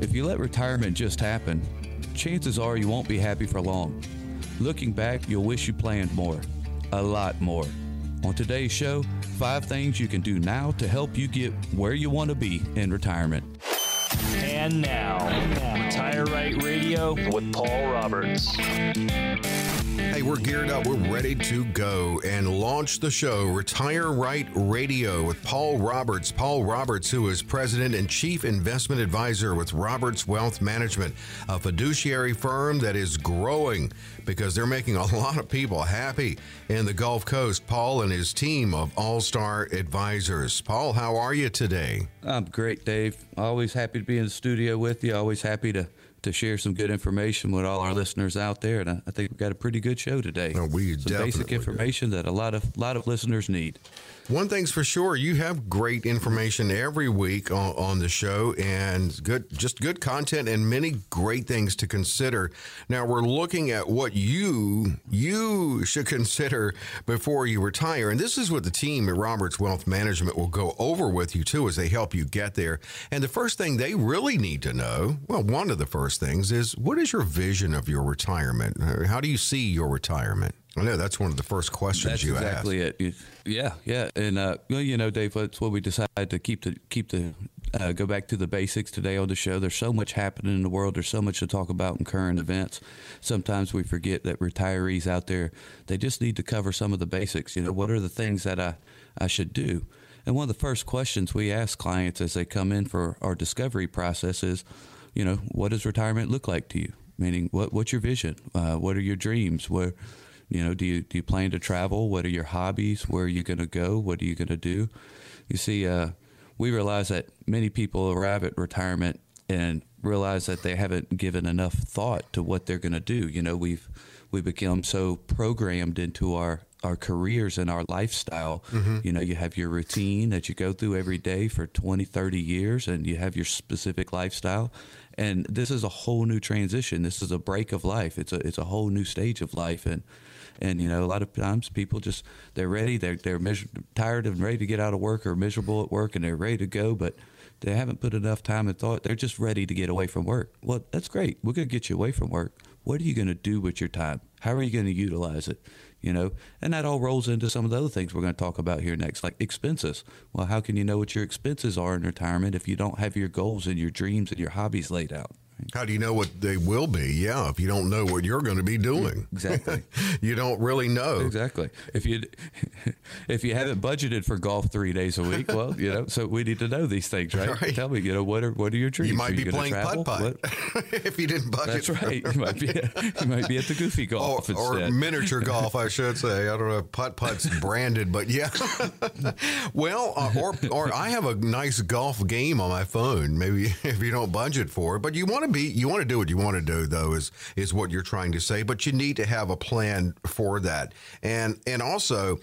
If you let retirement just happen, chances are you won't be happy for long. Looking back, you'll wish you planned more, a lot more. On today's show, five things you can do now to help you get where you want to be in retirement. And now, Retire Right Radio with Paul Roberts. Hey, we're geared up. We're ready to go and launch the show, Retire Right Radio, with Paul Roberts. Paul Roberts, who is president and chief investment advisor with Roberts Wealth Management, a fiduciary firm that is growing because they're making a lot of people happy in the Gulf Coast. Paul and his team of all star advisors. Paul, how are you today? I'm great, Dave. Always happy to be in the studio with you. Always happy to to share some good information with all our listeners out there. And I, I think we've got a pretty good show today. No, we some basic information do. that a lot of lot of listeners need. One thing's for sure, you have great information every week on, on, the show and good just good content and many great things to consider. Now we're looking at what you you should consider before you retire. And this is what the team at Roberts Wealth Management will go over with you too as they help you get there. And the first thing they really need to know, well, one of the first things is what is your vision of your retirement? How do you see your retirement? I know that's one of the first questions that's you exactly asked. Exactly it. Yeah, yeah, and uh, well, you know, Dave, that's what we decided to keep the keep the uh, go back to the basics today on the show. There's so much happening in the world. There's so much to talk about in current events. Sometimes we forget that retirees out there they just need to cover some of the basics. You know, what are the things that I I should do? And one of the first questions we ask clients as they come in for our discovery process is, you know, what does retirement look like to you? Meaning, what what's your vision? Uh, what are your dreams? Where you know, do you do you plan to travel? What are your hobbies? Where are you going to go? What are you going to do? You see, uh, we realize that many people arrive at retirement and realize that they haven't given enough thought to what they're going to do. You know, we've we become so programmed into our our careers and our lifestyle. Mm-hmm. You know, you have your routine that you go through every day for 20, 30 years, and you have your specific lifestyle. And this is a whole new transition. This is a break of life. It's a it's a whole new stage of life, and and you know, a lot of times people just they're ready, they're they're tired and ready to get out of work or miserable at work, and they're ready to go, but they haven't put enough time and thought. They're just ready to get away from work. Well, that's great. We're going to get you away from work. What are you going to do with your time? How are you going to utilize it? You know, and that all rolls into some of the other things we're going to talk about here next, like expenses. Well, how can you know what your expenses are in retirement if you don't have your goals and your dreams and your hobbies laid out? How do you know what they will be? Yeah, if you don't know what you're going to be doing, exactly, you don't really know. Exactly. If you if you haven't budgeted for golf three days a week, well, you know, so we need to know these things, right? right. Tell me, you know, what are what are your dreams? You might are be you playing putt putt if you didn't budget. That's right. You might be you might be at the goofy golf or, or miniature golf, I should say. I don't know, putt putt's branded, but yeah. well, uh, or or I have a nice golf game on my phone. Maybe if you don't budget for it, but you want to to be you want to do what you want to do though is is what you're trying to say but you need to have a plan for that and and also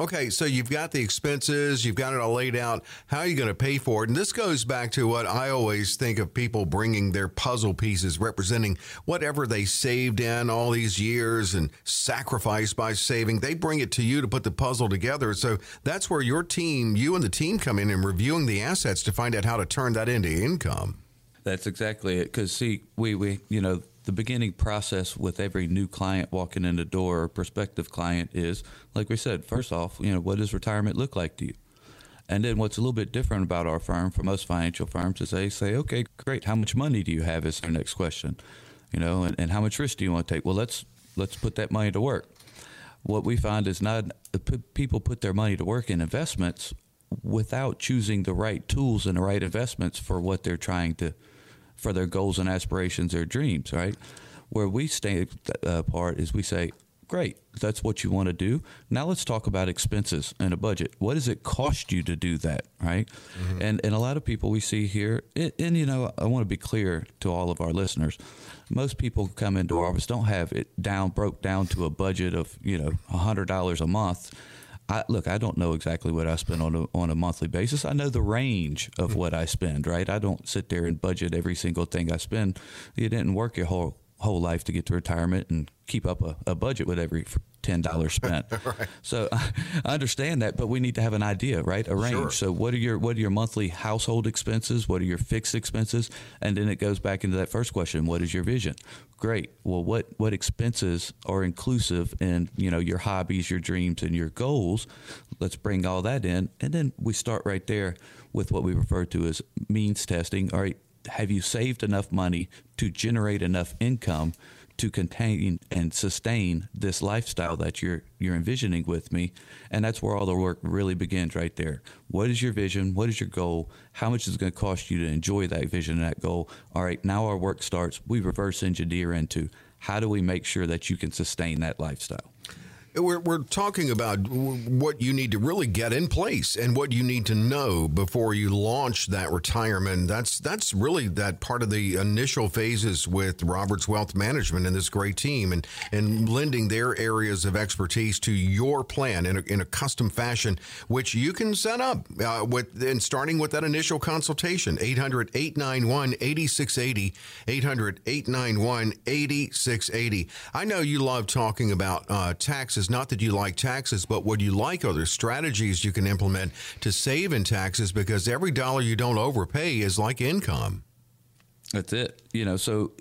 Okay, so you've got the expenses, you've got it all laid out. How are you going to pay for it? And this goes back to what I always think of people bringing their puzzle pieces representing whatever they saved in all these years and sacrificed by saving. They bring it to you to put the puzzle together. So that's where your team, you and the team come in and reviewing the assets to find out how to turn that into income. That's exactly it. Because see, we we you know the beginning process with every new client walking in the door or prospective client is like we said. First off, you know what does retirement look like to you? And then what's a little bit different about our firm from most financial firms is they say, okay, great, how much money do you have? Is their next question, you know, and, and how much risk do you want to take? Well, let's let's put that money to work. What we find is not people put their money to work in investments without choosing the right tools and the right investments for what they're trying to for their goals and aspirations or dreams, right? Where we stay uh, apart is we say, great, that's what you want to do. Now let's talk about expenses and a budget. What does it cost you to do that, right? Mm-hmm. And and a lot of people we see here, and, and you know, I want to be clear to all of our listeners. Most people come into our office don't have it down, broke down to a budget of you know hundred dollars a month I, look, I don't know exactly what I spend on a, on a monthly basis. I know the range of hmm. what I spend, right? I don't sit there and budget every single thing I spend. You didn't work your whole whole life to get to retirement and keep up a, a budget with every ten dollars spent. right. So I understand that, but we need to have an idea, right? A range. Sure. So what are your what are your monthly household expenses? What are your fixed expenses? And then it goes back into that first question: What is your vision? Great. Well, what what expenses are inclusive in you know your hobbies, your dreams, and your goals? Let's bring all that in, and then we start right there with what we refer to as means testing. All right, have you saved enough money to generate enough income to contain and sustain this lifestyle that you're you're envisioning with me? And that's where all the work really begins right there. What is your vision? What is your goal? How much is it going to cost you to enjoy that vision and that goal? All right now our work starts. We reverse engineer into how do we make sure that you can sustain that lifestyle we're, we're talking about what you need to really get in place and what you need to know before you launch that retirement. That's that's really that part of the initial phases with Roberts Wealth Management and this great team and, and lending their areas of expertise to your plan in a, in a custom fashion, which you can set up uh, with and starting with that initial consultation. 800 891 8680. 800 891 8680. I know you love talking about uh, taxes not that you like taxes, but what you like the strategies you can implement to save in taxes because every dollar you don't overpay is like income. That's it. You know, so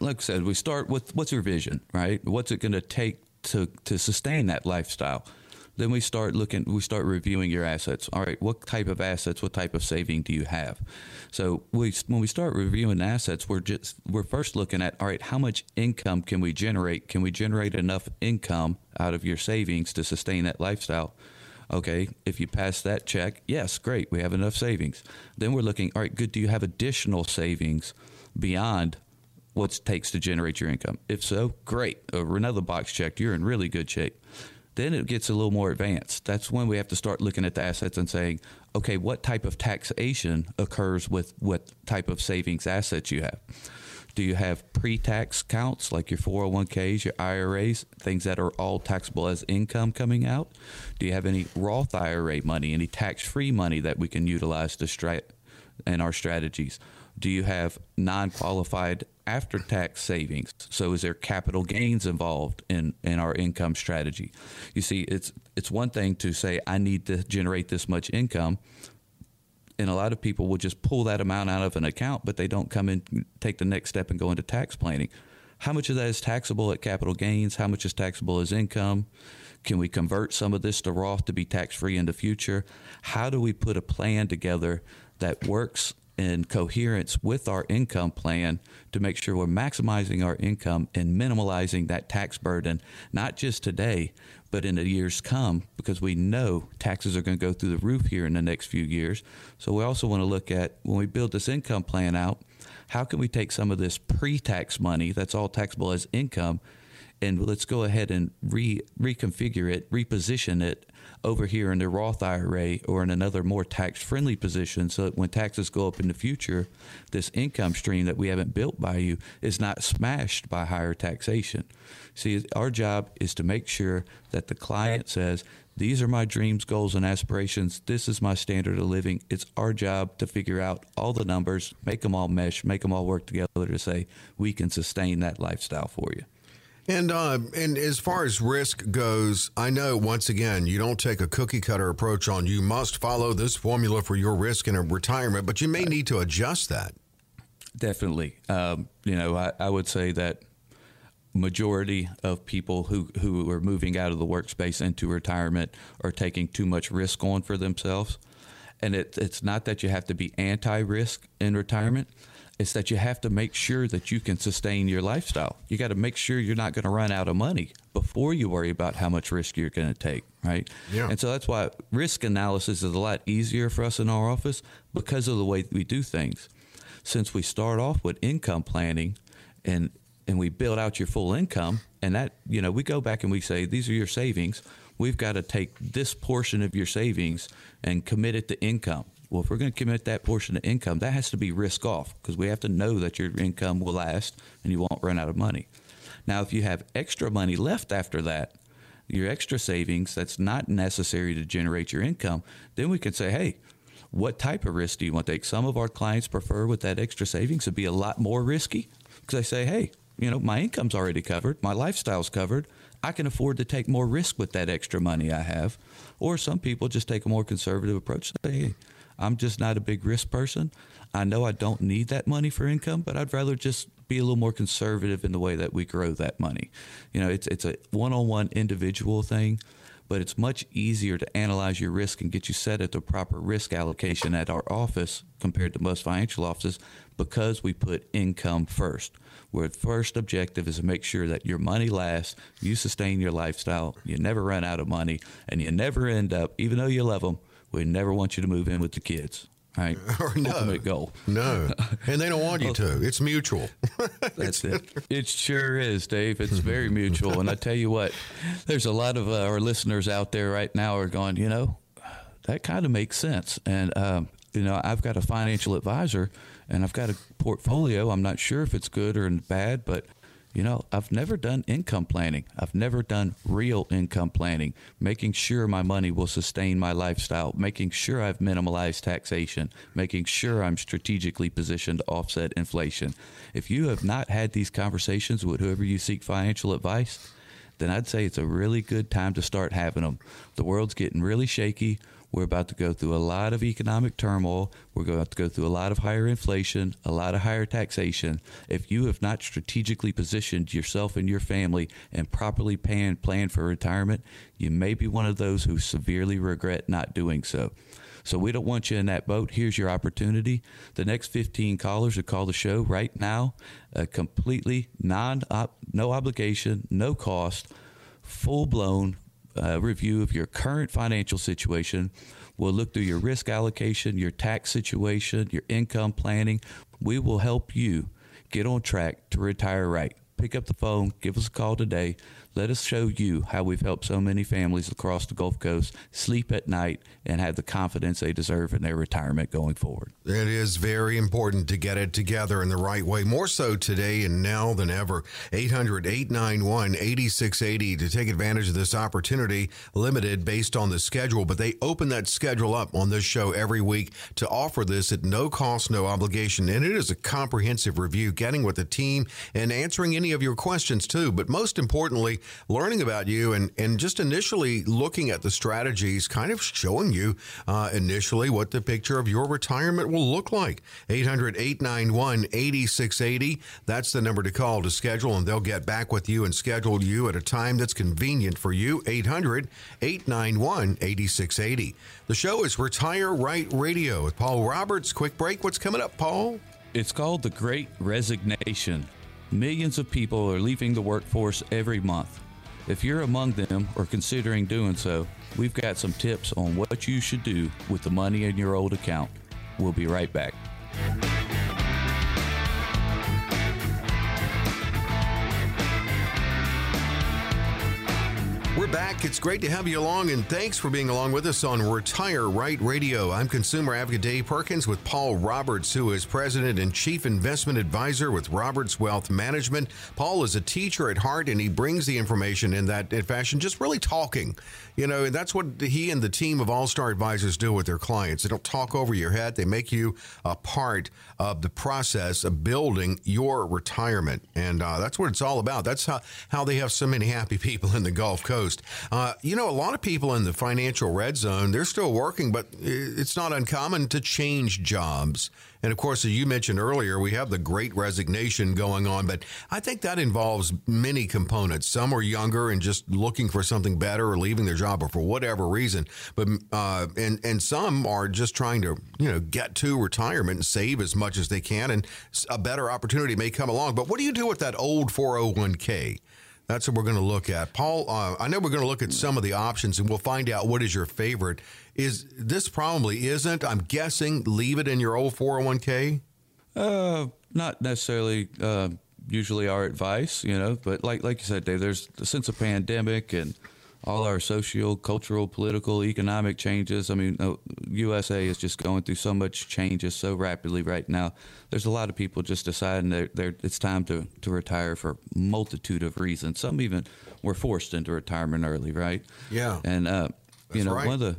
like I said, we start with what's your vision, right? What's it going to take to to sustain that lifestyle? Then we start looking, we start reviewing your assets. All right, what type of assets, what type of saving do you have? So we, when we start reviewing assets, we're just we're first looking at all right, how much income can we generate? Can we generate enough income out of your savings to sustain that lifestyle? Okay, if you pass that check, yes, great, we have enough savings. Then we're looking, all right, good. Do you have additional savings beyond what it takes to generate your income? If so, great. Another box checked, you're in really good shape. Then it gets a little more advanced. That's when we have to start looking at the assets and saying, okay, what type of taxation occurs with what type of savings assets you have? Do you have pre tax counts like your 401ks, your IRAs, things that are all taxable as income coming out? Do you have any Roth IRA money, any tax free money that we can utilize to strat- in our strategies? Do you have non qualified after tax savings? So is there capital gains involved in, in our income strategy? You see, it's it's one thing to say I need to generate this much income. And a lot of people will just pull that amount out of an account, but they don't come and take the next step and go into tax planning. How much of that is taxable at capital gains? How much is taxable as income? Can we convert some of this to Roth to be tax free in the future? How do we put a plan together that works in coherence with our income plan to make sure we're maximizing our income and minimalizing that tax burden, not just today, but in the years to come, because we know taxes are going to go through the roof here in the next few years. So we also want to look at when we build this income plan out, how can we take some of this pre tax money that's all taxable as income? And let's go ahead and re- reconfigure it, reposition it over here in the Roth IRA or in another more tax friendly position so that when taxes go up in the future, this income stream that we haven't built by you is not smashed by higher taxation. See, our job is to make sure that the client says, these are my dreams, goals, and aspirations. This is my standard of living. It's our job to figure out all the numbers, make them all mesh, make them all work together to say we can sustain that lifestyle for you. And uh, and as far as risk goes, I know once again you don't take a cookie cutter approach on. You must follow this formula for your risk in a retirement, but you may need to adjust that. Definitely, um, you know, I, I would say that majority of people who, who are moving out of the workspace into retirement are taking too much risk on for themselves. And it, it's not that you have to be anti risk in retirement, is that you have to make sure that you can sustain your lifestyle. You got to make sure you're not going to run out of money before you worry about how much risk you're going to take, right? Yeah. And so that's why risk analysis is a lot easier for us in our office because of the way we do things. Since we start off with income planning and and we build out your full income and that, you know, we go back and we say these are your savings. We've got to take this portion of your savings and commit it to income well, if we're going to commit that portion of income, that has to be risk off because we have to know that your income will last and you won't run out of money. Now, if you have extra money left after that, your extra savings that's not necessary to generate your income, then we can say, hey, what type of risk do you want to take? Some of our clients prefer with that extra savings to be a lot more risky because they say, hey, you know, my income's already covered, my lifestyle's covered. I can afford to take more risk with that extra money I have. Or some people just take a more conservative approach. Say, hey, I'm just not a big risk person. I know I don't need that money for income, but I'd rather just be a little more conservative in the way that we grow that money. You know, it's it's a one-on-one individual thing, but it's much easier to analyze your risk and get you set at the proper risk allocation at our office compared to most financial offices because we put income first. Where the first objective is to make sure that your money lasts, you sustain your lifestyle, you never run out of money, and you never end up, even though you love them, we never want you to move in with the kids. Right? Or no. Ultimate goal. No. And they don't want you to. It's mutual. That's it. It sure is, Dave. It's very mutual. And I tell you what, there's a lot of uh, our listeners out there right now are going, you know, that kind of makes sense. And, um, you know, I've got a financial advisor and I've got a portfolio. I'm not sure if it's good or bad, but you know, I've never done income planning. I've never done real income planning, making sure my money will sustain my lifestyle, making sure I've minimalized taxation, making sure I'm strategically positioned to offset inflation. If you have not had these conversations with whoever you seek financial advice, then I'd say it's a really good time to start having them. The world's getting really shaky. We're about to go through a lot of economic turmoil. We're going to to go through a lot of higher inflation, a lot of higher taxation. If you have not strategically positioned yourself and your family and properly plan, plan for retirement, you may be one of those who severely regret not doing so. So we don't want you in that boat. Here's your opportunity. The next 15 callers who call the show right now, a completely non no obligation, no cost, full blown uh, review of your current financial situation. We'll look through your risk allocation, your tax situation, your income planning. We will help you get on track to retire right. Pick up the phone, give us a call today. Let us show you how we've helped so many families across the Gulf Coast sleep at night and have the confidence they deserve in their retirement going forward. It is very important to get it together in the right way, more so today and now than ever. 800 891 8680 to take advantage of this opportunity, limited based on the schedule, but they open that schedule up on this show every week to offer this at no cost, no obligation. And it is a comprehensive review, getting with the team and answering any of your questions too. But most importantly, learning about you and, and just initially looking at the strategies, kind of showing you uh, initially what the picture of your retirement will look like. 800 891 8680. That's the number to call to schedule, and they'll get back with you and schedule you at a time that's convenient for you. 800 891 8680. The show is Retire Right Radio with Paul Roberts. Quick break. What's coming up, Paul? It's called The Great Resignation. Millions of people are leaving the workforce every month. If you're among them or considering doing so, we've got some tips on what you should do with the money in your old account. We'll be right back. Back. It's great to have you along, and thanks for being along with us on Retire Right Radio. I'm consumer advocate Dave Perkins with Paul Roberts, who is president and chief investment advisor with Roberts Wealth Management. Paul is a teacher at heart, and he brings the information in that fashion, just really talking. You know, and that's what he and the team of All Star Advisors do with their clients. They don't talk over your head, they make you a part of the process of building your retirement. And uh, that's what it's all about. That's how, how they have so many happy people in the Gulf Coast. Uh, you know, a lot of people in the financial red zone, they're still working, but it's not uncommon to change jobs. And of course, as you mentioned earlier, we have the great resignation going on, but I think that involves many components. Some are younger and just looking for something better or leaving their job or for whatever reason. But, uh, and, and some are just trying to, you know, get to retirement and save as much as they can. And a better opportunity may come along. But what do you do with that old 401k? That's what we're going to look at. Paul, uh, I know we're going to look at some of the options and we'll find out what is your favorite. Is this probably isn't? I'm guessing leave it in your old 401k? Uh, not necessarily uh, usually our advice, you know, but like like you said, Dave, there's the sense of pandemic and all our social, cultural, political, economic changes. I mean, USA is just going through so much changes so rapidly right now. There's a lot of people just deciding that they're, it's time to, to retire for a multitude of reasons. Some even were forced into retirement early, right? Yeah. And uh, you know, right. one of the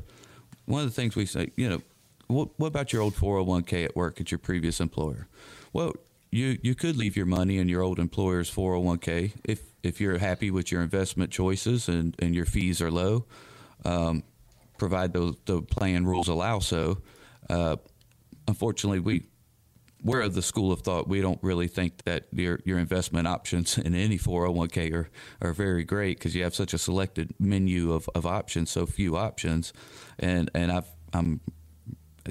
one of the things we say, you know, what, what about your old 401k at work at your previous employer? Well, you you could leave your money in your old employer's 401k if if you're happy with your investment choices and and your fees are low, um, provide the the plan rules allow so. Uh, unfortunately, we we're of the school of thought we don't really think that your your investment options in any 401k are, are very great because you have such a selected menu of, of options, so few options, and and I've I'm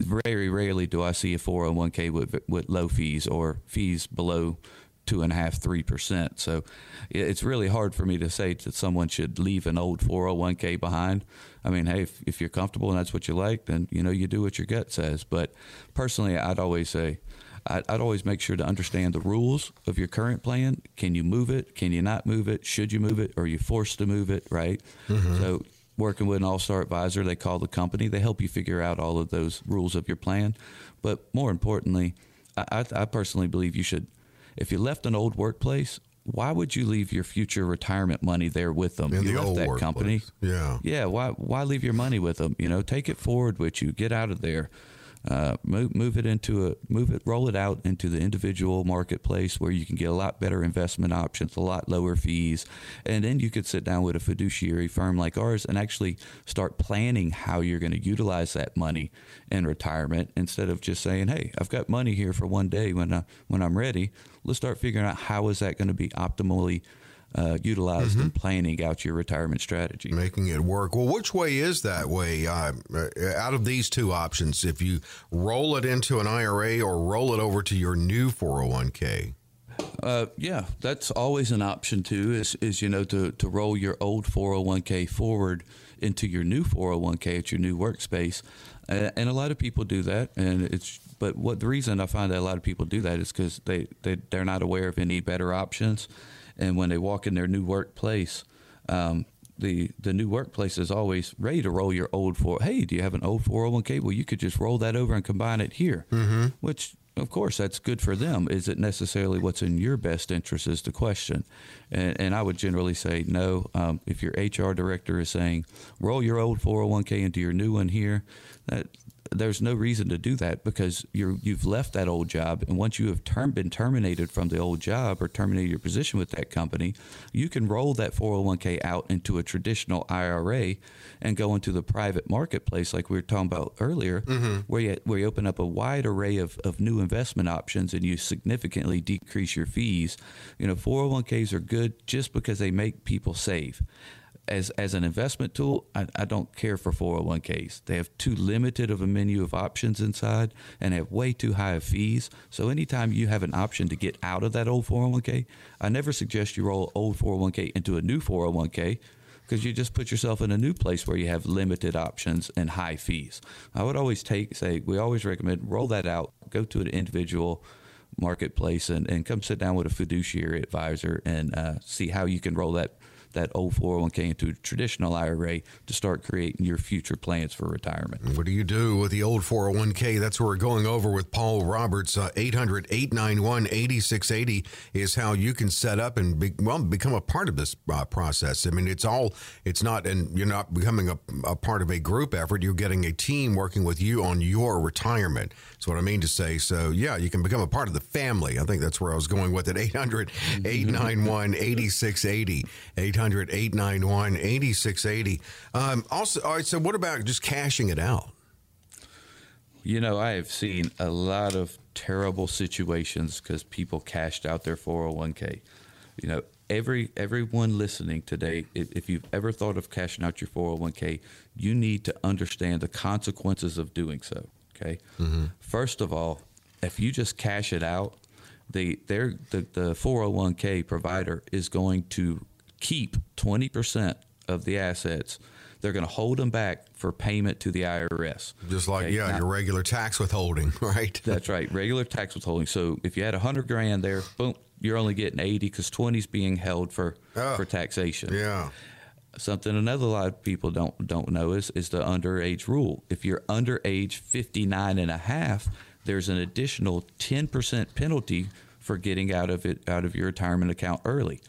very rarely do I see a 401k with with low fees or fees below two and a half three percent. So it's really hard for me to say that someone should leave an old 401k behind. I mean, hey, if, if you're comfortable and that's what you like, then you know you do what your gut says. But personally, I'd always say. I'd, I'd always make sure to understand the rules of your current plan. Can you move it? Can you not move it? Should you move it? Are you forced to move it? Right. Mm-hmm. So working with an all-star advisor they call the company. They help you figure out all of those rules of your plan. But more importantly I, I personally believe you should if you left an old workplace why would you leave your future retirement money there with them? In you the left old that workplace. company Yeah. yeah why why leave your money with them? You know take it forward with you. Get out of there uh, move move it into a move it roll it out into the individual marketplace where you can get a lot better investment options a lot lower fees. And then you could sit down with a fiduciary firm like ours and actually start planning how you're going to utilize that money in retirement instead of just saying hey I've got money here for one day when I, when I'm ready. Let's start figuring out how is that going to be optimally uh, utilized in planning out your retirement strategy making it work. Well, which way is that way? Uh, uh, out of these two options, if you roll it into an IRA or roll it over to your new 401k, Uh, yeah, that's always an option too. Is is you know to to roll your old 401k forward into your new 401k at your new workspace, uh, and a lot of people do that. And it's but what the reason I find that a lot of people do that is because they they they're not aware of any better options, and when they walk in their new workplace. Um, the, the new workplace is always ready to roll your old four. Hey, do you have an old 401k? Well, you could just roll that over and combine it here, mm-hmm. which of course, that's good for them. Is it necessarily what's in your best interest? Is the question, and, and I would generally say no. Um, if your HR director is saying roll your old 401k into your new one here, that there's no reason to do that because you're you've left that old job, and once you have term, been terminated from the old job or terminated your position with that company, you can roll that 401k out into a traditional IRA and go into the private marketplace, like we were talking about earlier, mm-hmm. where you where you open up a wide array of, of new investment options and you significantly decrease your fees. You know, 401ks are good just because they make people save as as an investment tool, I, I don't care for 401ks. They have too limited of a menu of options inside and have way too high of fees. So anytime you have an option to get out of that old 401k, I never suggest you roll old 401k into a new 401k because you just put yourself in a new place where you have limited options and high fees. I would always take say we always recommend roll that out, go to an individual marketplace and, and come sit down with a fiduciary advisor and uh, see how you can roll that that old 401k into a traditional IRA to start creating your future plans for retirement. What do you do with the old 401k? That's what we're going over with Paul Roberts. Uh, 800 891 8680 is how you can set up and be, well become a part of this uh, process. I mean, it's all, it's not, and you're not becoming a, a part of a group effort. You're getting a team working with you on your retirement. That's what I mean to say. So, yeah, you can become a part of the family. I think that's where I was going with it. 800 891 8680. 800 891 8680. Um, Also, all right, so what about just cashing it out? You know, I have seen a lot of terrible situations because people cashed out their 401k. You know, every everyone listening today, if, if you've ever thought of cashing out your 401k, you need to understand the consequences of doing so. Okay. First of all, if you just cash it out, the their the, the 401k provider is going to keep 20% of the assets. They're going to hold them back for payment to the IRS. Just like, Okay, yeah, now- your regular tax withholding, right? that's right. Regular tax withholding. So if you had a hundred grand there, boom, you're only getting eighty because twenty is being held for Ah. for taxation. Yeah. Something another lot of people don't don't know is is the underage rule. If you're under age 59 and a half, there's an additional 10% penalty for getting out of it out of your retirement account early.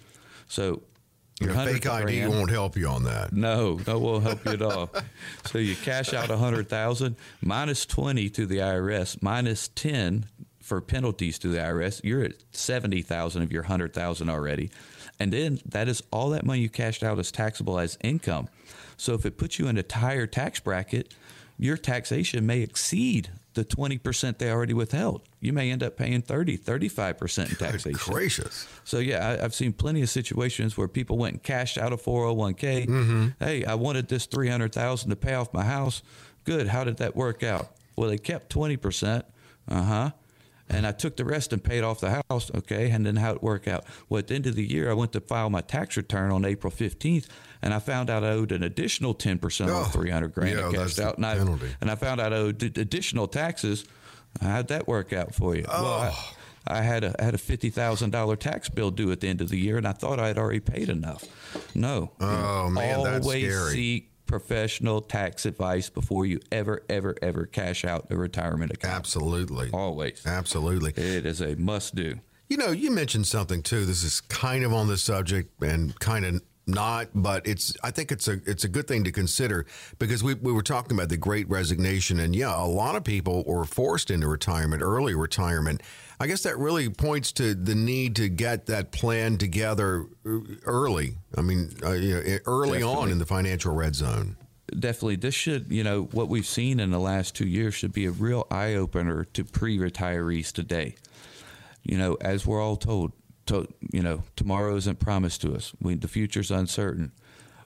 So your fake ID grand- won't help you on that. no, no, won't help you at all. so you cash out a hundred thousand minus twenty to the IRS, minus ten for penalties to the IRS, you're at 70,000 of your 100,000 already. And then that is all that money you cashed out is taxable as income. So if it puts you in a higher tax bracket, your taxation may exceed the 20% they already withheld. You may end up paying 30, 35% in taxation. Good gracious. So, yeah, I, have seen plenty of situations where people went and cashed out a 401k. Mm-hmm. Hey, I wanted this 300000 to pay off my house. Good. How did that work out? Well, they kept 20%. Uh huh and I took the rest and paid off the house. Okay, and then how it worked out? Well, at the end of the year, I went to file my tax return on April fifteenth, and I found out I owed an additional ten percent oh, on three hundred grand yeah, cashed out, and I, and I found out I owed additional taxes. How'd that work out for you? Oh. Well, I, oh. I had a I had a fifty thousand dollar tax bill due at the end of the year, and I thought I had already paid enough. No. Oh man, always that's scary. seek professional tax advice before you ever, ever, ever cash out a retirement account. Absolutely. Always. Absolutely. It is a must do. You know, you mentioned something too. This is kind of on the subject and kind of not, but it's. I think it's a it's a good thing to consider because we we were talking about the Great Resignation, and yeah, a lot of people were forced into retirement, early retirement. I guess that really points to the need to get that plan together early. I mean, uh, you know, early Definitely. on in the financial red zone definitely this should you know what we've seen in the last two years should be a real eye opener to pre-retirees today you know as we're all told to, you know tomorrow isn't promised to us. We, the future's uncertain.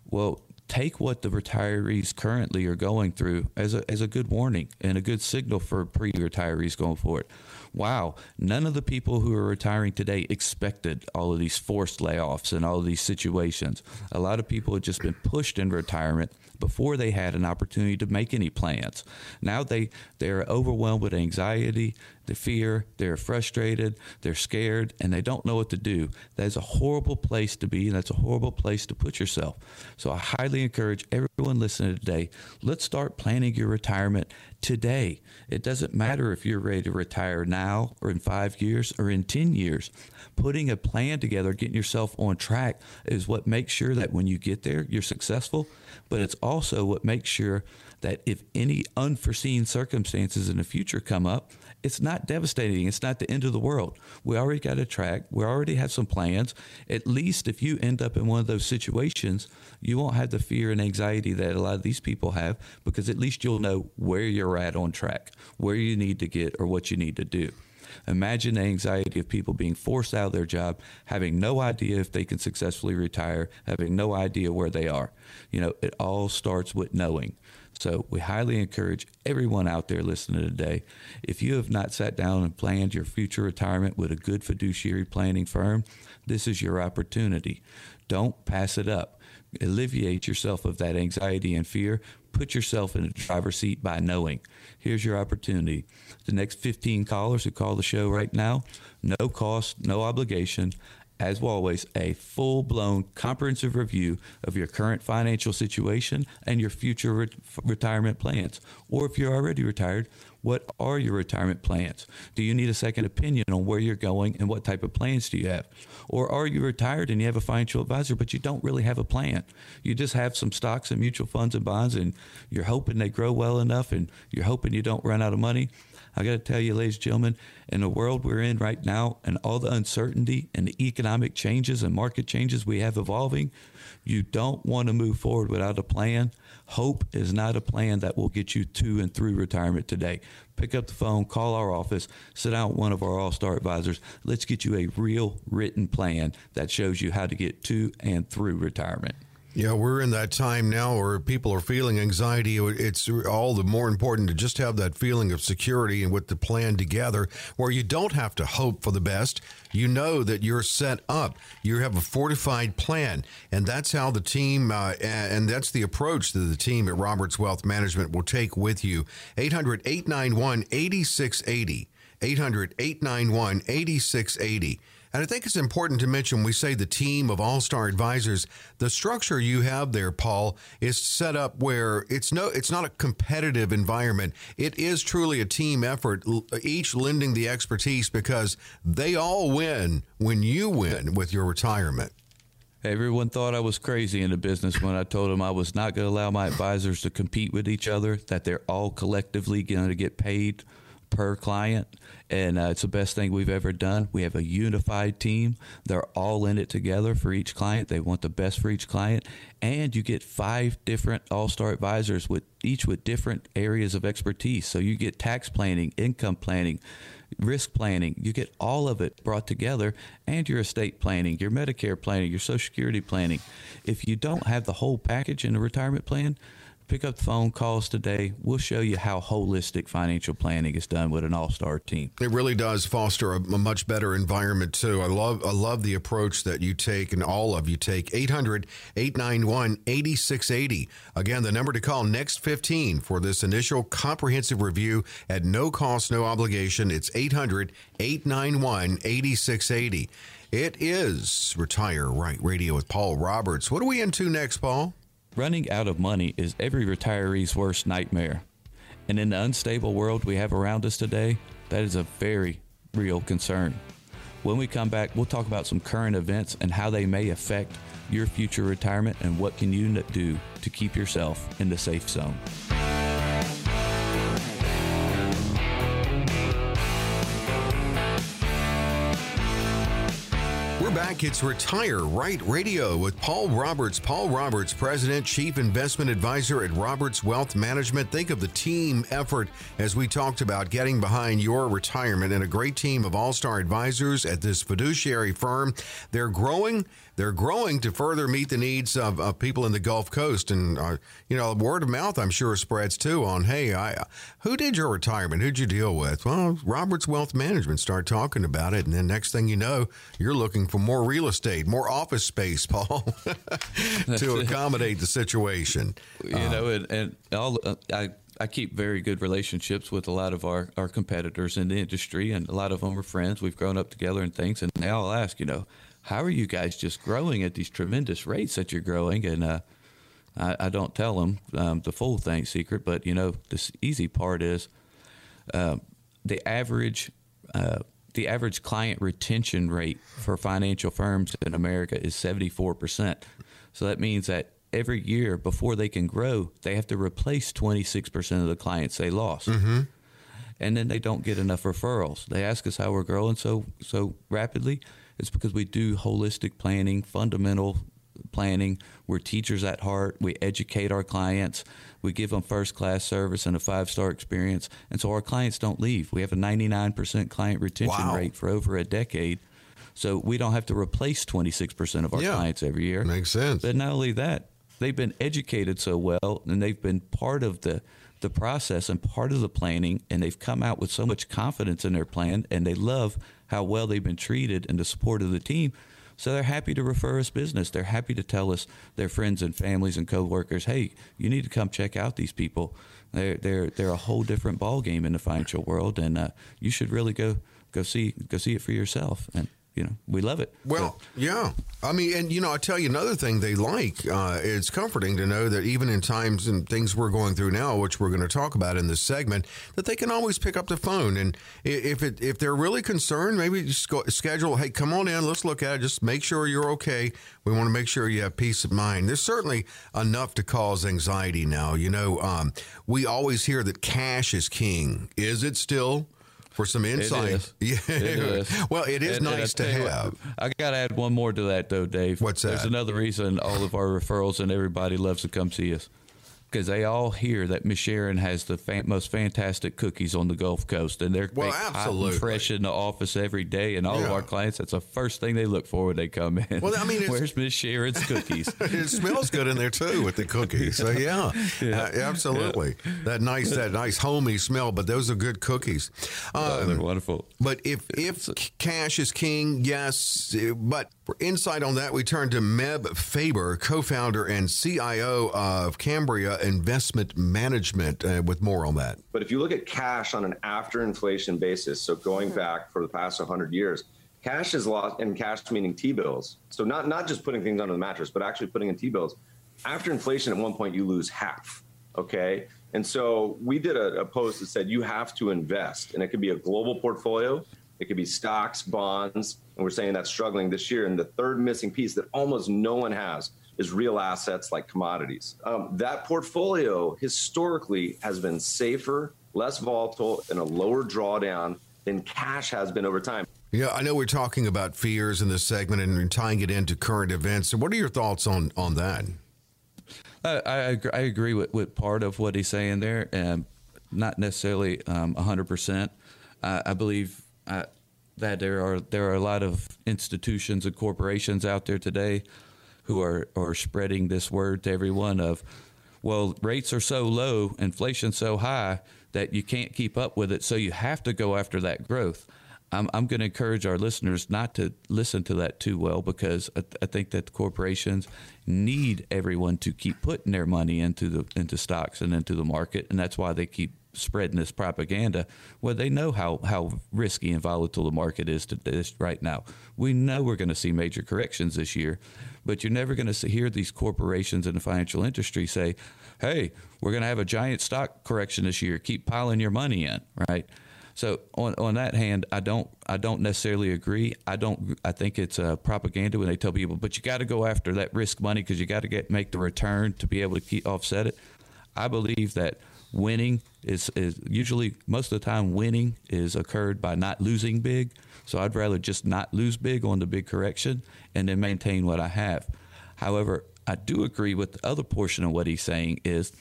Well take what the retirees currently are going through as a, as a good warning and a good signal for pre-retirees going forward. Wow, none of the people who are retiring today expected all of these forced layoffs and all of these situations. A lot of people have just been pushed into retirement before they had an opportunity to make any plans. Now they they're overwhelmed with anxiety, the fear, they're frustrated, they're scared, and they don't know what to do. That's a horrible place to be, and that's a horrible place to put yourself. So I highly encourage everyone listening today, let's start planning your retirement today. It doesn't matter if you're ready to retire now or in five years or in 10 years. Putting a plan together, getting yourself on track is what makes sure that when you get there, you're successful. But it's also what makes sure that if any unforeseen circumstances in the future come up, it's not devastating. It's not the end of the world. We already got a track. We already have some plans. At least if you end up in one of those situations, you won't have the fear and anxiety that a lot of these people have because at least you'll know where you're at on track, where you need to get, or what you need to do. Imagine the anxiety of people being forced out of their job, having no idea if they can successfully retire, having no idea where they are. You know, it all starts with knowing. So we highly encourage everyone out there listening today. If you have not sat down and planned your future retirement with a good fiduciary planning firm, this is your opportunity. Don't pass it up. Alleviate yourself of that anxiety and fear. Put yourself in the driver's seat by knowing. Here's your opportunity. The next 15 callers who call the show right now, no cost, no obligation as always, a full blown comprehensive review of your current financial situation and your future re- retirement plans. Or if you're already retired, what are your retirement plans? Do you need a second opinion on where you're going and what type of plans do you have? Or are you retired and you have a financial advisor, but you don't really have a plan? You just have some stocks and mutual funds and bonds, and you're hoping they grow well enough and you're hoping you don't run out of money. I got to tell you, ladies and gentlemen, in the world we're in right now and all the uncertainty and the economic changes and market changes we have evolving, you don't want to move forward without a plan. Hope is not a plan that will get you to and through retirement today. Pick up the phone, call our office, sit down with one of our all star advisors. Let's get you a real written plan that shows you how to get to and through retirement. Yeah, we're in that time now where people are feeling anxiety. It's all the more important to just have that feeling of security and with the plan together where you don't have to hope for the best. You know that you're set up. You have a fortified plan. And that's how the team, uh, and that's the approach that the team at Roberts Wealth Management will take with you. 800 891 8680. 800 891 8680. And I think it's important to mention we say the team of all star advisors, the structure you have there, Paul, is set up where it's no it's not a competitive environment. It is truly a team effort, each lending the expertise because they all win when you win with your retirement. Everyone thought I was crazy in the business when I told them I was not going to allow my advisors to compete with each other, that they're all collectively going to get paid per client, and uh, it's the best thing we've ever done. We have a unified team; they're all in it together for each client. They want the best for each client, and you get five different all-star advisors with each with different areas of expertise. So you get tax planning, income planning risk planning. You get all of it brought together and your estate planning, your Medicare planning, your Social Security planning. If you don't have the whole package in a retirement plan, pick up the phone calls today. We'll show you how holistic financial planning is done with an all-star team. It really does foster a, a, much better environment too. I love I love the approach that you take and all of you take. 800-891-8680. Again, the number to call next 15 for this initial comprehensive review at no cost, no obligation. It's 800-891-8680. It is Retire Right Radio with Paul Roberts. What are we into next, Paul? Running out of money is every retiree's worst nightmare. And in the unstable world we have around us today, that is a very real concern. When we come back, we'll talk about some current events and how they may affect your future retirement and what can you do to keep yourself in the safe zone. It's Retire Right Radio with Paul Roberts. Paul Roberts, President, Chief Investment Advisor at Roberts Wealth Management. Think of the team effort as we talked about getting behind your retirement and a great team of all star advisors at this fiduciary firm. They're growing they're growing to further meet the needs of, of people in the Gulf Coast. And, uh, you know, word of mouth, I'm sure, spreads too on, hey, I, who did your retirement? Who'd you deal with? Well, Roberts Wealth Management. Start talking about it. And then next thing you know, you're looking for more real estate, more office space, Paul, to accommodate the situation. You uh, know, and, and all, uh, I, I keep very good relationships with a lot of our, our competitors in the industry, and a lot of them are friends. We've grown up together and things, and they all ask, you know, how are you guys just growing at these tremendous rates that you're growing? And uh, I, I, don't tell them um, the full thing secret, but you know, the easy part is uh, the average. Uh, the average client retention rate for financial firms in America is 74%. So that means that every year before they can grow, they have to replace 26% of the clients they lost. Mm-hmm. And then they don't get enough referrals. They ask us how we're growing so so rapidly. It's because we do holistic planning, fundamental planning. We're teachers at heart. We educate our clients. We give them first class service and a five star experience. And so our clients don't leave. We have a 99% client retention wow. rate for over a decade. So we don't have to replace 26% of our yeah, clients every year. Makes sense. But not only that, they've been educated so well and they've been part of the the process and part of the planning and they've come out with so much confidence in their plan and they love how well they've been treated and the support of the team. So they're happy to refer us business. They're happy to tell us their friends and families and coworkers, "Hey, you need to come check out these people. They're they're they're a whole different ball game in the financial world, and uh, you should really go go see go see it for yourself." And you know, we love it. Well, so. yeah. I mean, and you know, I tell you another thing they like. Uh, it's comforting to know that even in times and things we're going through now, which we're going to talk about in this segment, that they can always pick up the phone and if it if they're really concerned, maybe just go, schedule. Hey, come on in. Let's look at it. Just make sure you're okay. We want to make sure you have peace of mind. There's certainly enough to cause anxiety now. You know, um, we always hear that cash is king. Is it still? For some insight. Yeah. Well, it is and, nice and to have. What, I got to add one more to that, though, Dave. What's that? There's another reason all of our referrals and everybody loves to come see us because they all hear that Miss Sharon has the fan, most fantastic cookies on the Gulf Coast, and they're well, absolutely. fresh in the office every day. And all yeah. of our clients, that's the first thing they look for when they come in. Well, I mean, where's Miss Sharon's cookies? it smells good in there too with the cookies. So yeah, yeah. Uh, absolutely. Yeah. That nice, that nice homey smell. But those are good cookies. Um, oh, they're um, wonderful. But if if cash is king, yes. But for insight on that, we turn to Meb Faber, co-founder and CIO of Cambria investment management uh, with more on that. But if you look at cash on an after inflation basis, so going back for the past 100 years, cash is lost, and cash meaning T bills. So not, not just putting things under the mattress, but actually putting in T bills. After inflation, at one point, you lose half. Okay. And so we did a, a post that said you have to invest, and it could be a global portfolio, it could be stocks, bonds, and we're saying that's struggling this year. And the third missing piece that almost no one has is real assets like commodities. Um, that portfolio historically has been safer less volatile, and a lower drawdown than cash has been over time. Yeah, I know we're talking about fears in this segment and tying it into current events. So what are your thoughts on on that? I, I, agree, I agree with, with part of what he's saying there, and not necessarily um, 100%. I, I believe uh, that there are there are a lot of institutions and corporations out there today who are, are spreading this word to everyone of, well, rates are so low, inflation so high that you can't keep up with it, so you have to go after that growth. I'm, I'm going to encourage our listeners not to listen to that too well because I, I think that the corporations need everyone to keep putting their money into the into stocks and into the market, and that's why they keep spreading this propaganda. Well, they know how how risky and volatile the market is to this right now. We know we're going to see major corrections this year, but you're never going to hear these corporations in the financial industry say, "Hey, we're going to have a giant stock correction this year. Keep piling your money in." Right? So on, on that hand, I don't I don't necessarily agree. I don't I think it's a propaganda when they tell people, but you got to go after that risk money because you got to get make the return to be able to keep offset it. I believe that winning is is usually most of the time winning is occurred by not losing big. So I'd rather just not lose big on the big correction and then maintain what I have. However, I do agree with the other portion of what he's saying is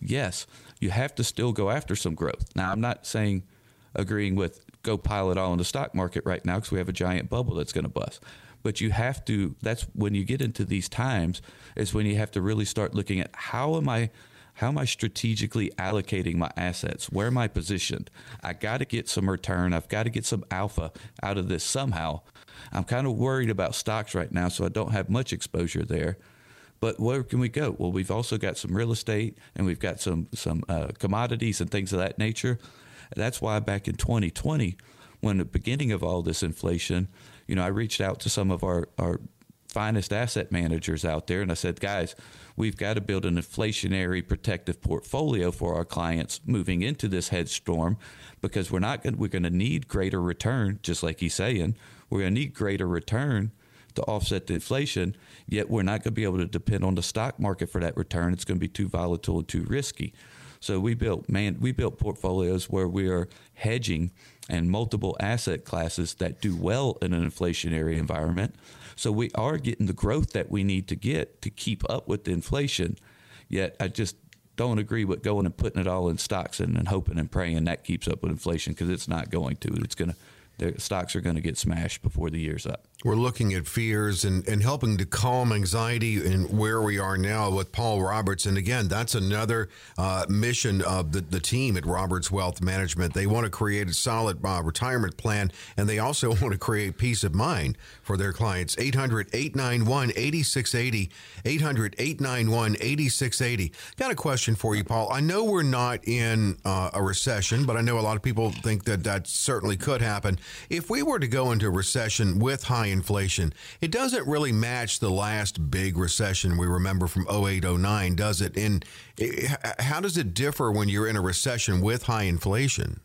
yes, you have to still go after some growth. Now I'm not saying agreeing with go pile it all in the stock market right now because we have a giant bubble that's going to bust. But you have to, that's when you get into these times, is when you have to really start looking at how am I. How am I strategically allocating my assets? Where am I positioned? I got to get some return. I've got to get some alpha out of this somehow. I'm kind of worried about stocks right now, so I don't have much exposure there. But where can we go? Well, we've also got some real estate and we've got some some uh, commodities and things of that nature that's why back in 2020, when the beginning of all this inflation, you know, I reached out to some of our, our finest asset managers out there and I said, guys, we've got to build an inflationary protective portfolio for our clients moving into this headstorm because we're not going we're going to need greater return just like he's saying. We're going to need greater return to offset the inflation, yet we're not going to be able to depend on the stock market for that return. It's going to be too volatile and too risky. So we built man we built portfolios where we are hedging and multiple asset classes that do well in an inflationary environment. So we are getting the growth that we need to get to keep up with the inflation. Yet I just don't agree with going and putting it all in stocks and, and hoping and praying that keeps up with inflation because it's not going to. It's going to the stocks are going to get smashed before the year's up. We're looking at fears and, and helping to calm anxiety in where we are now with Paul Roberts. And again, that's another uh, mission of the, the team at Roberts Wealth Management. They want to create a solid uh, retirement plan and they also want to create peace of mind for their clients. 800 891 8680. 800 891 8680. Got a question for you, Paul. I know we're not in uh, a recession, but I know a lot of people think that that certainly could happen. If we were to go into a recession with high inflation, it doesn't really match the last big recession we remember from 08, 09, does it? And how does it differ when you're in a recession with high inflation?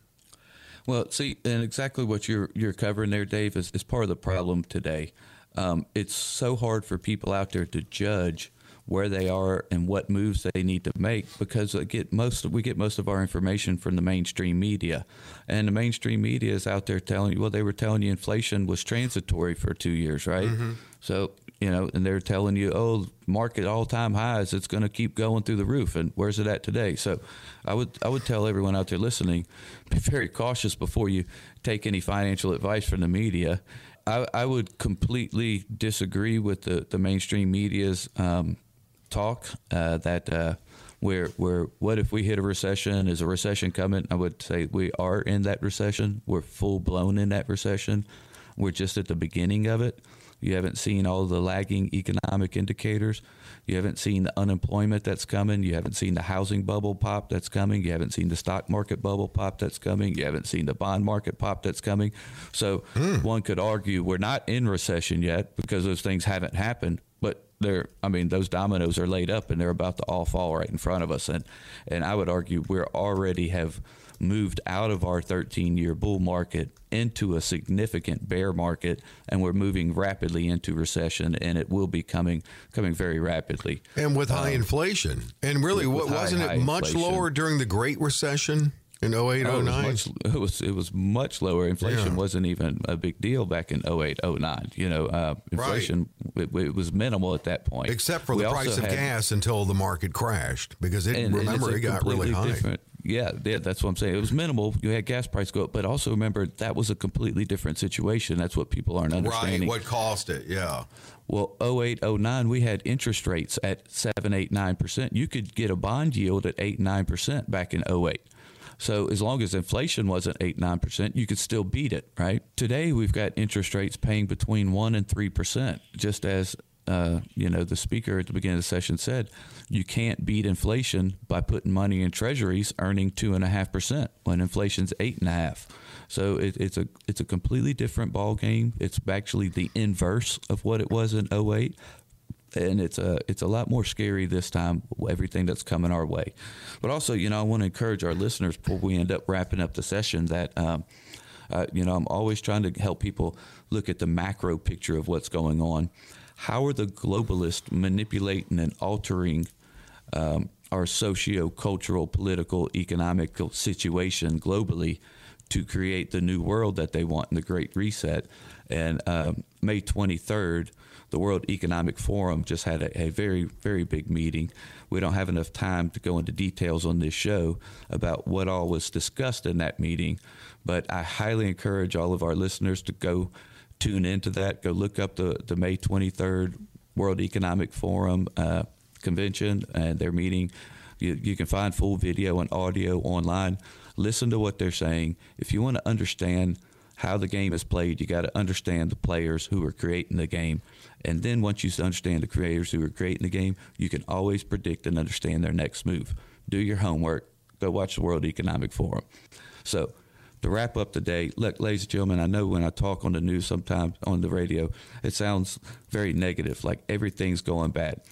Well, see, and exactly what you're you're covering there, Dave, is, is part of the problem today. Um, it's so hard for people out there to judge where they are and what moves they need to make because we get most we get most of our information from the mainstream media, and the mainstream media is out there telling you well they were telling you inflation was transitory for two years, right? Mm-hmm. So you know, and they're telling you oh market all time highs it's going to keep going through the roof, and where's it at today? So I would I would tell everyone out there listening be very cautious before you take any financial advice from the media. I, I would completely disagree with the, the mainstream media's um, talk uh, that uh, where where what if we hit a recession? Is a recession coming? I would say we are in that recession. We're full blown in that recession. We're just at the beginning of it. You haven't seen all the lagging economic indicators. You haven't seen the unemployment that's coming. You haven't seen the housing bubble pop that's coming. You haven't seen the stock market bubble pop that's coming. You haven't seen the bond market pop that's coming. So mm. one could argue we're not in recession yet because those things haven't happened, they're I mean those dominoes are laid up and they're about to all fall right in front of us. And and I would argue we're already have moved out of our 13 year bull market into a significant bear market and we're moving rapidly into recession and it will be coming coming very rapidly. And with high um, inflation. And really with, with wasn't high, it much inflation. lower during the great recession in 08, Oh, it, was much, it was it was much lower. Inflation Yeah. wasn't even a big deal back in 08, 09. You know, uh, inflation it, it was minimal at that point. Except for We the price of had- gas until the market crashed because it, and- and remember, it's a it got really high. different- Yeah, yeah, that's what I'm saying. It was minimal. You had gas price go up, but also remember that was a completely different situation. That's what people aren't Right. understanding. What cost it? Yeah. Well, 08, 09, we had interest rates at 7, 8, 9%. You could get a bond yield at 8, 9% back in 08. So as long as inflation wasn't 8, 9%, you could still beat it, right? Today, we've got interest rates paying between 1 and 3%, just as uh, you know, the speaker at the beginning of the session said, you can't beat inflation by putting money in treasuries earning two and a half percent when inflation's eight and a half. So it, it's a it's a completely different ball game. It's actually the inverse of what it was in 08 and it's a it's a lot more scary this time. Everything that's coming our way, but also you know I want to encourage our listeners before we end up wrapping up the session that. Um, uh, you know, I'm always trying to help people look at the macro picture of what's going on. How are the globalists manipulating and altering um, our socio-cultural, political, economic situation globally to create the new world that they want in the Great Reset? And um, May 23rd, the World Economic Forum just had a, a, very, very big meeting. We don't have enough time to go into details on this show about what all was discussed in that meeting, but I highly encourage all of our listeners to go tune into that. Go look up the, the May 23rd World Economic Forum uh, convention and their meeting. You, you can find full video and audio online. Listen to what they're saying. If you want to understand how the game is played, you got to understand the players who are creating the game. And then once you understand the creators who are creating the game, you can always predict and understand their next move. Do your homework. Go watch the World Economic Forum. So, to wrap up the day, look, ladies and gentlemen, I know when I talk on the news sometimes on the radio, it sounds very negative, like everything's going bad.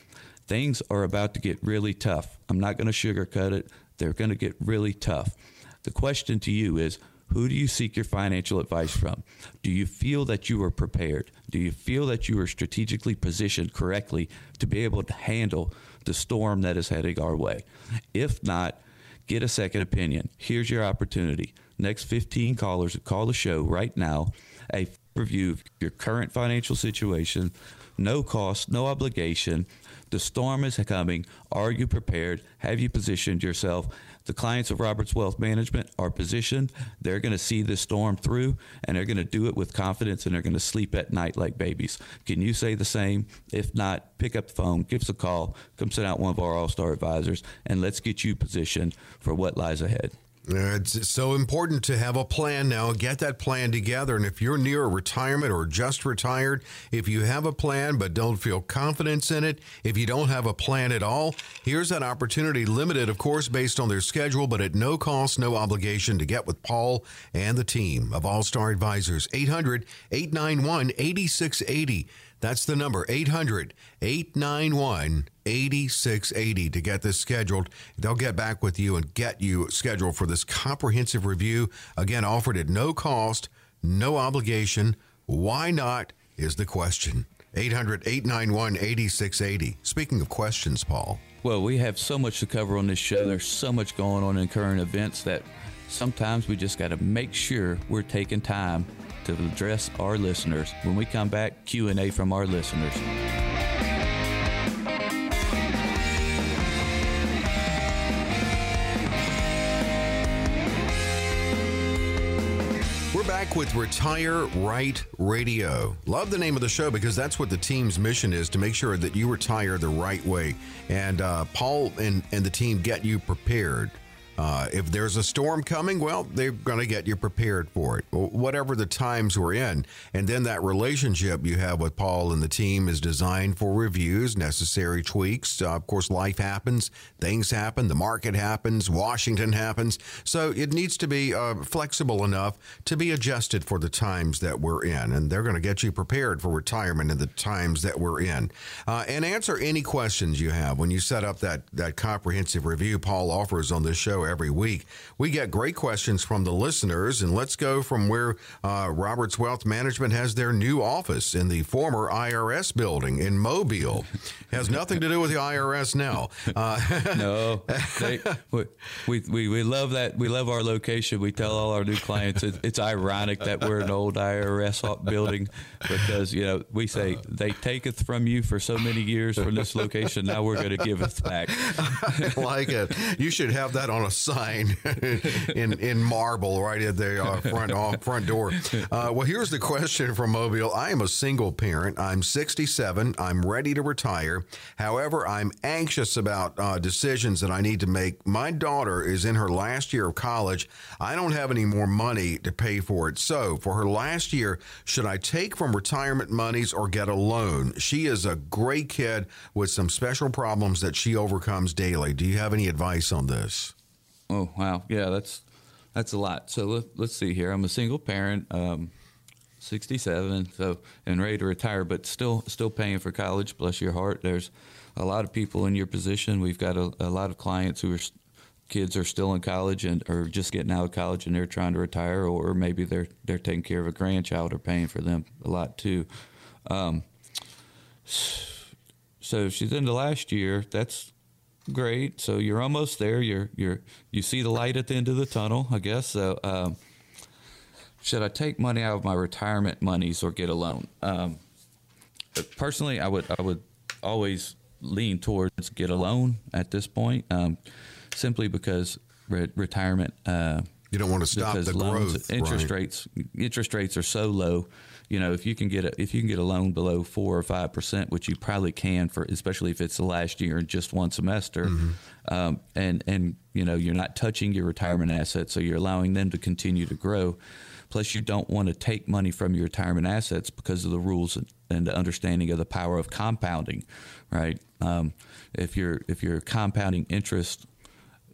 Things are about to get really tough. I'm not going to sugarcoat it. They're going to get really tough. The question to you is who do you seek your financial advice from? Do you feel that you are prepared? Do you feel that you are strategically positioned correctly to be able to handle the storm that is heading our way? If not, get a second opinion. Here's your opportunity. Next 15 callers call the show right now. A review of your current financial situation, no cost, no obligation. The storm is coming. Are you prepared? Have you positioned yourself? The clients of Roberts Wealth Management are positioned. They're going to see this storm through and they're going to do it with confidence and they're going to sleep at night like babies. Can you say the same? If not, pick up the phone, give us a call, come sit out one of our all star advisors, and let's get you positioned for what lies ahead. Uh, it's so important to have a plan now. Get that plan together. And if you're near a retirement or just retired, if you have a plan but don't feel confidence in it, if you don't have a plan at all, here's that opportunity. Limited, of course, based on their schedule, but at no cost, no obligation to get with Paul and the team of All Star Advisors. 800 891 8680. That's the number 800 891 8680 to get this scheduled. They'll get back with you and get you scheduled for this comprehensive review. Again, offered at no cost, no obligation. Why not is the question. 800 891 8680. Speaking of questions, Paul. Well, we have so much to cover on this show. There's so much going on in current events that sometimes we just got to make sure we're taking time to address our listeners. When we come back, Q&A from our listeners. We're back with Retire Right Radio. Love the name of the show because that's what the team's mission is to make sure that you retire the right way. And uh, Paul and, and the team get you prepared. Uh, if there's a storm coming, well, they're going to get you prepared for it, whatever the times we're in. And then that relationship you have with Paul and the team is designed for reviews, necessary tweaks. Uh, of course, life happens, things happen, the market happens, Washington happens. So it needs to be uh, flexible enough to be adjusted for the times that we're in. And they're going to get you prepared for retirement in the times that we're in. Uh, and answer any questions you have when you set up that, that comprehensive review Paul offers on this show every week. We get great questions from the listeners, and let's go from where uh, Roberts Wealth Management has their new office in the former IRS building in Mobile. has nothing to do with the IRS now. Uh, no, they, we, we, we love that. We love our location. We tell all our new clients it, it's ironic that we're an old IRS building because, you know, we say they taketh from you for so many years from this location. Now we're going to give it back. I like it. You should have that on a sign in in marble right at the uh, front uh, front door. Uh, well, here's the question from Mobile. I am a single parent. I'm 67. I'm ready to retire. However, I'm anxious about uh, decisions that I need to make. My daughter is in her last year of college. I don't have any more money to pay for it. So, for her last year, should I take from retirement monies or get a loan? She is a great kid with some special problems that she overcomes daily. Do you have any advice on this? Oh wow, yeah, that's that's a lot. So let, let's see here. I'm a single parent, um, 67, so and ready to retire, but still still paying for college. Bless your heart. There's a lot of people in your position. We've got a, a lot of clients who are kids are still in college and or just getting out of college and they're trying to retire, or maybe they're they're taking care of a grandchild or paying for them a lot too. Um, so she's in the last year. That's great. So you're almost there. You're you're you see the light at the end of the tunnel, I guess. So um, should I take money out of my retirement monies or get a loan? Um, personally, I would I would always lean towards get a loan at this point, um, simply because re- retirement. Uh, you don't want to stop the loans, growth. Interest right. rates interest rates are so low you know, if you can get a if you can get a loan below four or five percent, which you probably can for, especially if it's the last year and just one semester, mm-hmm. um, and and you know you're not touching your retirement assets, so you're allowing them to continue to grow. Plus, you don't want to take money from your retirement assets because of the rules and the understanding of the power of compounding, right? Um, if you're if you're compounding interest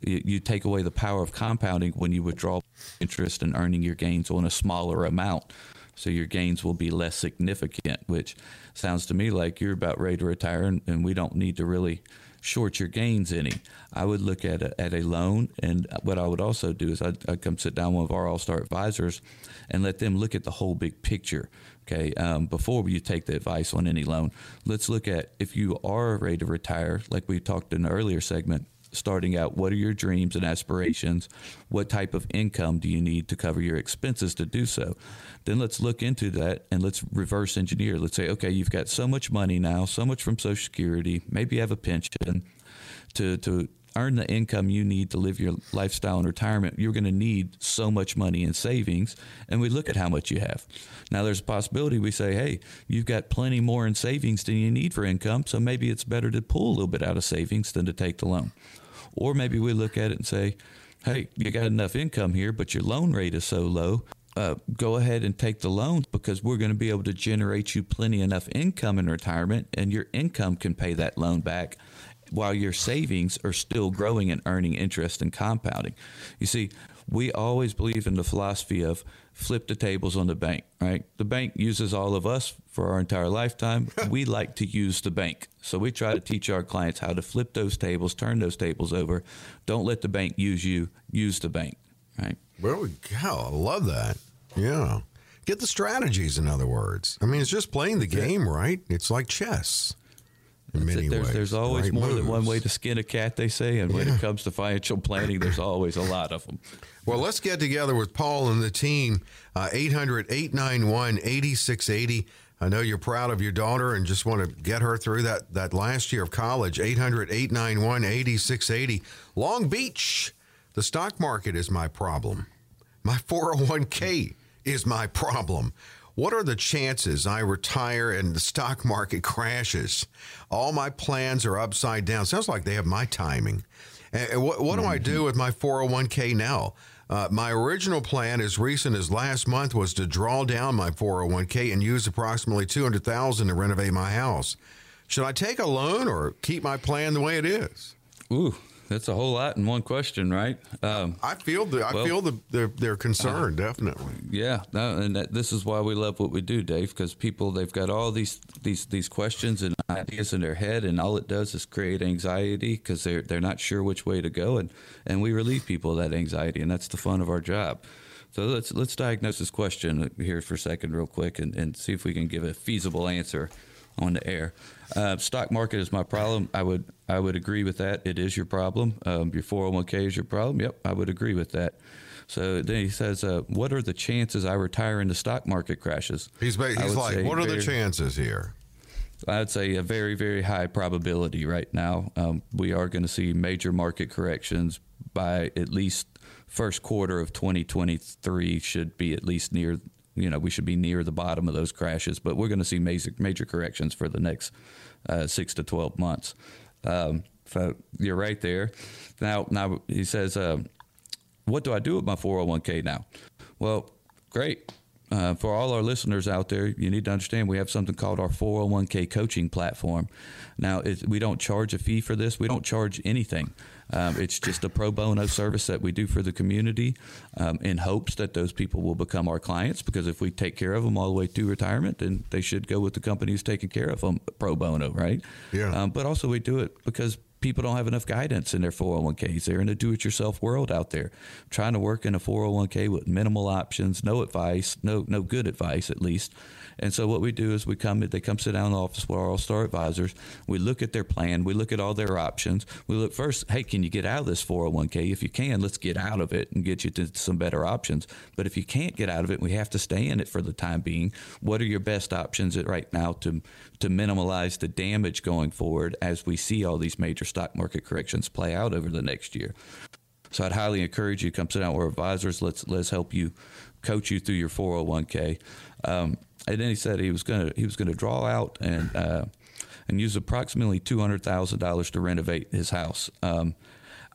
you, take away the power of compounding when you withdraw interest and earning your gains on a smaller amount so your gains will be less significant, which sounds to me like you're about ready to retire and, and we don't need to really short your gains any. I would look at a, at a loan, and what I would also do is I'd, I'd come sit down with our All Star advisors and let them look at the whole big picture. Okay, um, before you take the advice on any loan, let's look at if you are ready to retire, like we talked in the earlier segment starting out what are your dreams and aspirations what type of income do you need to cover your expenses to do so then let's look into that and let's reverse engineer let's say okay you've got so much money now so much from social security maybe you have a pension to to earn the income you need to live your lifestyle in retirement, you're going to need so much money in savings. And we look at how much you have. Now, there's a possibility we say, hey, you've got plenty more in savings than you need for income. So maybe it's better to pull a little bit out of savings than to take the loan. Or maybe we look at it and say, hey, you got enough income here, but your loan rate is so low. Uh, go ahead and take the loan because we're going to be able to generate you plenty enough income in retirement, and your income can pay that loan back while your savings are still growing and earning interest and compounding. You see, we always believe in the philosophy of flip the tables on the bank, right? The bank uses all of us for our entire lifetime. we like to use the bank. So we try to teach our clients how to flip those tables, turn those tables over. Don't let the bank use you, use the bank, right? Well, yeah, I love that. Yeah. Get the strategies, in other words. I mean, it's just playing the game, right? It's like chess there's. There's always right more moves. than one way to skin a cat, they say. And yeah. when it comes to financial planning, there's always a lot of them. Well, let's get together with Paul and the team. Uh, 800 891 8680. I know you're proud of your daughter and just want to get her through that, that last year of college. 800 891 8680. Long Beach. The stock market is my problem. My 401k is my problem. What are the chances I retire and the stock market crashes? All my plans are upside down. Sounds like they have my timing. And what, what do mm-hmm. I do with my 401k now? Uh, my original plan, as recent as last month, was to draw down my 401k and use approximately 200000 to renovate my house. Should I take a loan or keep my plan the way it is? Ooh, that's a whole lot in one question, right? Um, I feel the I well, feel the their, their concern uh, definitely. Yeah, no, and that, this is why we love what we do, Dave, because people they've got all these these these questions, and ideas in their head, and all it does is create anxiety because they're they're not sure which way to go, and and we relieve people of that anxiety, and that's the fun of our job. So let's let's diagnose this question here for a second, real quick, and, and see if we can give a feasible answer on the air. Uh, stock market is my problem. I would I would agree with that. It is your problem. Um, your 401k is your problem. Yep, I would agree with that. So then he says, uh, "What are the chances I retire the stock market crashes?" He's he's like, what are the chances here? I'd say a very, very high probability right now. Um, we are going to see major market corrections by at least first quarter of 2023 should be at least near, you know, we should be near the bottom of those crashes, but we're going to see major, major corrections for the next uh, six to 12 months. Um, so you're right there. Now, now he says, um, what do I do with my 401k now? Well, great. Uh, for all our listeners out there, you need to understand we have something called our 401k coaching platform. Now, we don't charge a fee for this. We don't charge anything. Um, it's just a pro bono service that we do for the community um, in hopes that those people will become our clients because if we take care of them all the way to retirement, then they should go with the company who's taking care of them pro bono, right? Yeah. Um, but also, we do it because people don't have enough guidance in their 401ks. They're in a do it yourself world out there, trying to work in a 401k with minimal options, no advice, no no good advice at least. And so what we do is we come they come sit down in the office with our all star advisors. We look at their plan, we look at all their options. We look first, hey, can you get out of this 401k? If you can, let's get out of it and get you to some better options. But if you can't get out of it, we have to stay in it for the time being. What are your best options right now to to minimize the damage going forward as we see all these major stock market corrections play out over the next year? So I'd highly encourage you to come sit down with our advisors. Let's let's help you coach you through your 401k. Um, and then he said he was gonna he was gonna draw out and uh, and use approximately two hundred thousand dollars to renovate his house. Um,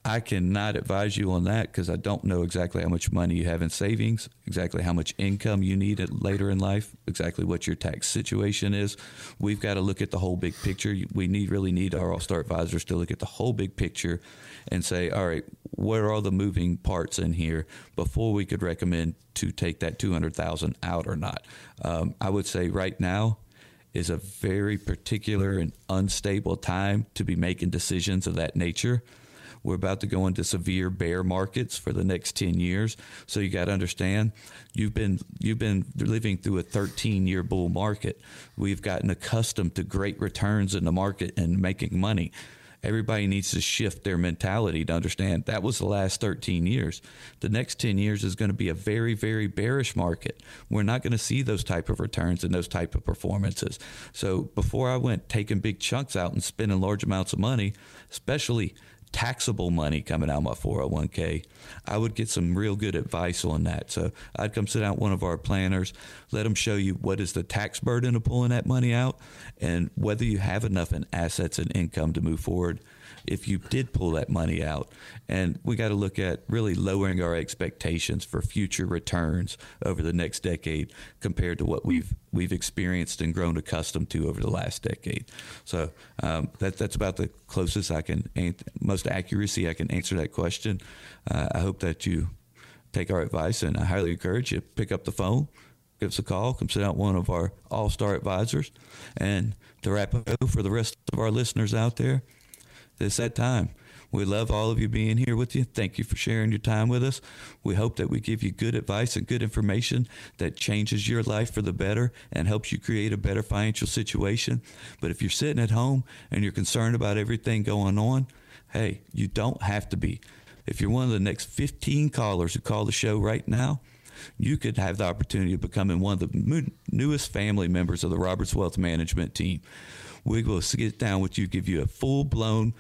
I cannot advise you on that because I don't know exactly how much money you have in savings, exactly how much income you need at, later in life, exactly what your tax situation is. We've got to look at the whole big picture. We need really need our All Star advisors to look at the whole big picture and say, all right, where are the moving parts in here before we could recommend to take that two hundred thousand out or not. Um, I would say right now is a very particular and unstable time to be making decisions of that nature. We're about to go into severe bear markets for the next 10 years. So you got to understand you've been you've been living through a 13 year bull market. We've gotten accustomed to great returns in the market and making money. Everybody needs to shift their mentality to understand that was the last 13 years. The next 10 years is going to be a very, very bearish market. We're not going to see those type of returns and those type of performances. So before I went taking big chunks out and spending large amounts of money, especially taxable money coming out of my 401k, I would get some real good advice on that. So I'd come sit down with one of our planners, let them show you what is the tax burden of pulling that money out and whether you have enough in assets and income to move forward if you did pull that money out. And we got to look at really lowering our expectations for future returns over the next decade compared to what we've we've experienced and grown accustomed to over the last decade. So um, that that's about the closest I can, most accuracy I can answer that question. Uh, I hope that you take our advice, and I highly encourage you pick up the phone, give us a call, come sit down one of our all star advisors. And to wrap up for the rest of our listeners out there, it's that time. We love all of you being here with you. Thank you for sharing your time with us. We hope that we give you good advice and good information that changes your life for the better and helps you create a better financial situation. But if you're sitting at home and you're concerned about everything going on, hey, you don't have to be. If you're one of the next 15 callers who call the show right now, you could have the opportunity of becoming one of the newest family members of the Roberts Wealth Management team. We will sit down with you, give you a full blown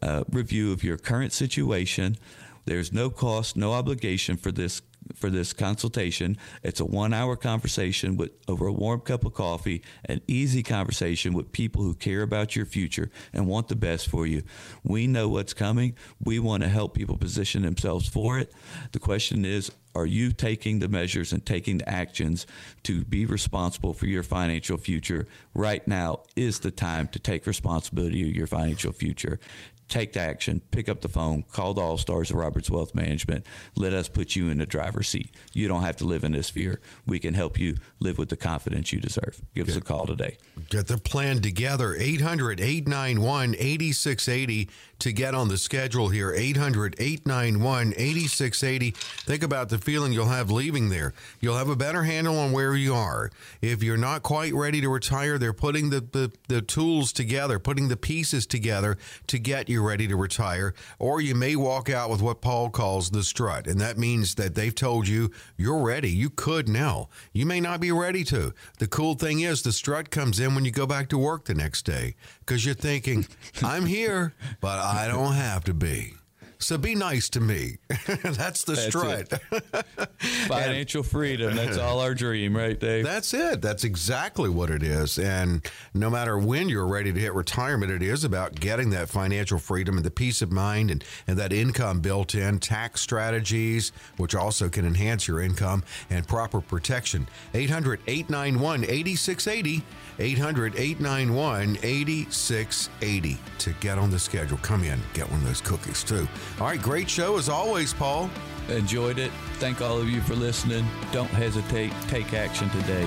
uh, review of your current situation. There's no cost, no obligation for this for this consultation. It's a one hour conversation with over a warm cup of coffee, an easy conversation with people who care about your future and want the best for you. We know what's coming. We want to help people position themselves for it. The question is, are you taking the measures and taking the actions to be responsible for your financial future? Right now is the time to take responsibility of your financial future. Take action, pick up the phone, call the All Stars of Roberts Wealth Management. Let us put you in the driver's seat. You don't have to live in this fear. We can help you live with the confidence you deserve. Give us a call today. Get the plan together. 800 891 8680 to get on the schedule here. 800 891 8680. Think about the feeling you'll have leaving there. You'll have a better handle on where you are. If you're not quite ready to retire, they're putting the, the, the tools together, putting the pieces together to get you ready to retire. Or you may walk out with what Paul calls the strut. And that means that they've told you you're ready. You could now. You may not be ready to. The cool thing is, the strut comes in when you go back to work the next day because you're thinking, I'm here, but I don't have to be. So be nice to me. that's the That's strut. Financial freedom. That's all our dream, right, Dave? That's it. That's exactly what it is. And no matter when you're ready to hit retirement, it is about getting that financial freedom and the peace of mind and, and that income built in, tax strategies, which also can enhance your income, and proper protection. 800 891 8680. 800 891 8680 to get on the schedule. Come in, get one of those cookies too. All right, great show as always, Paul. Enjoyed it. Thank all of you for listening. Don't hesitate. Take action today.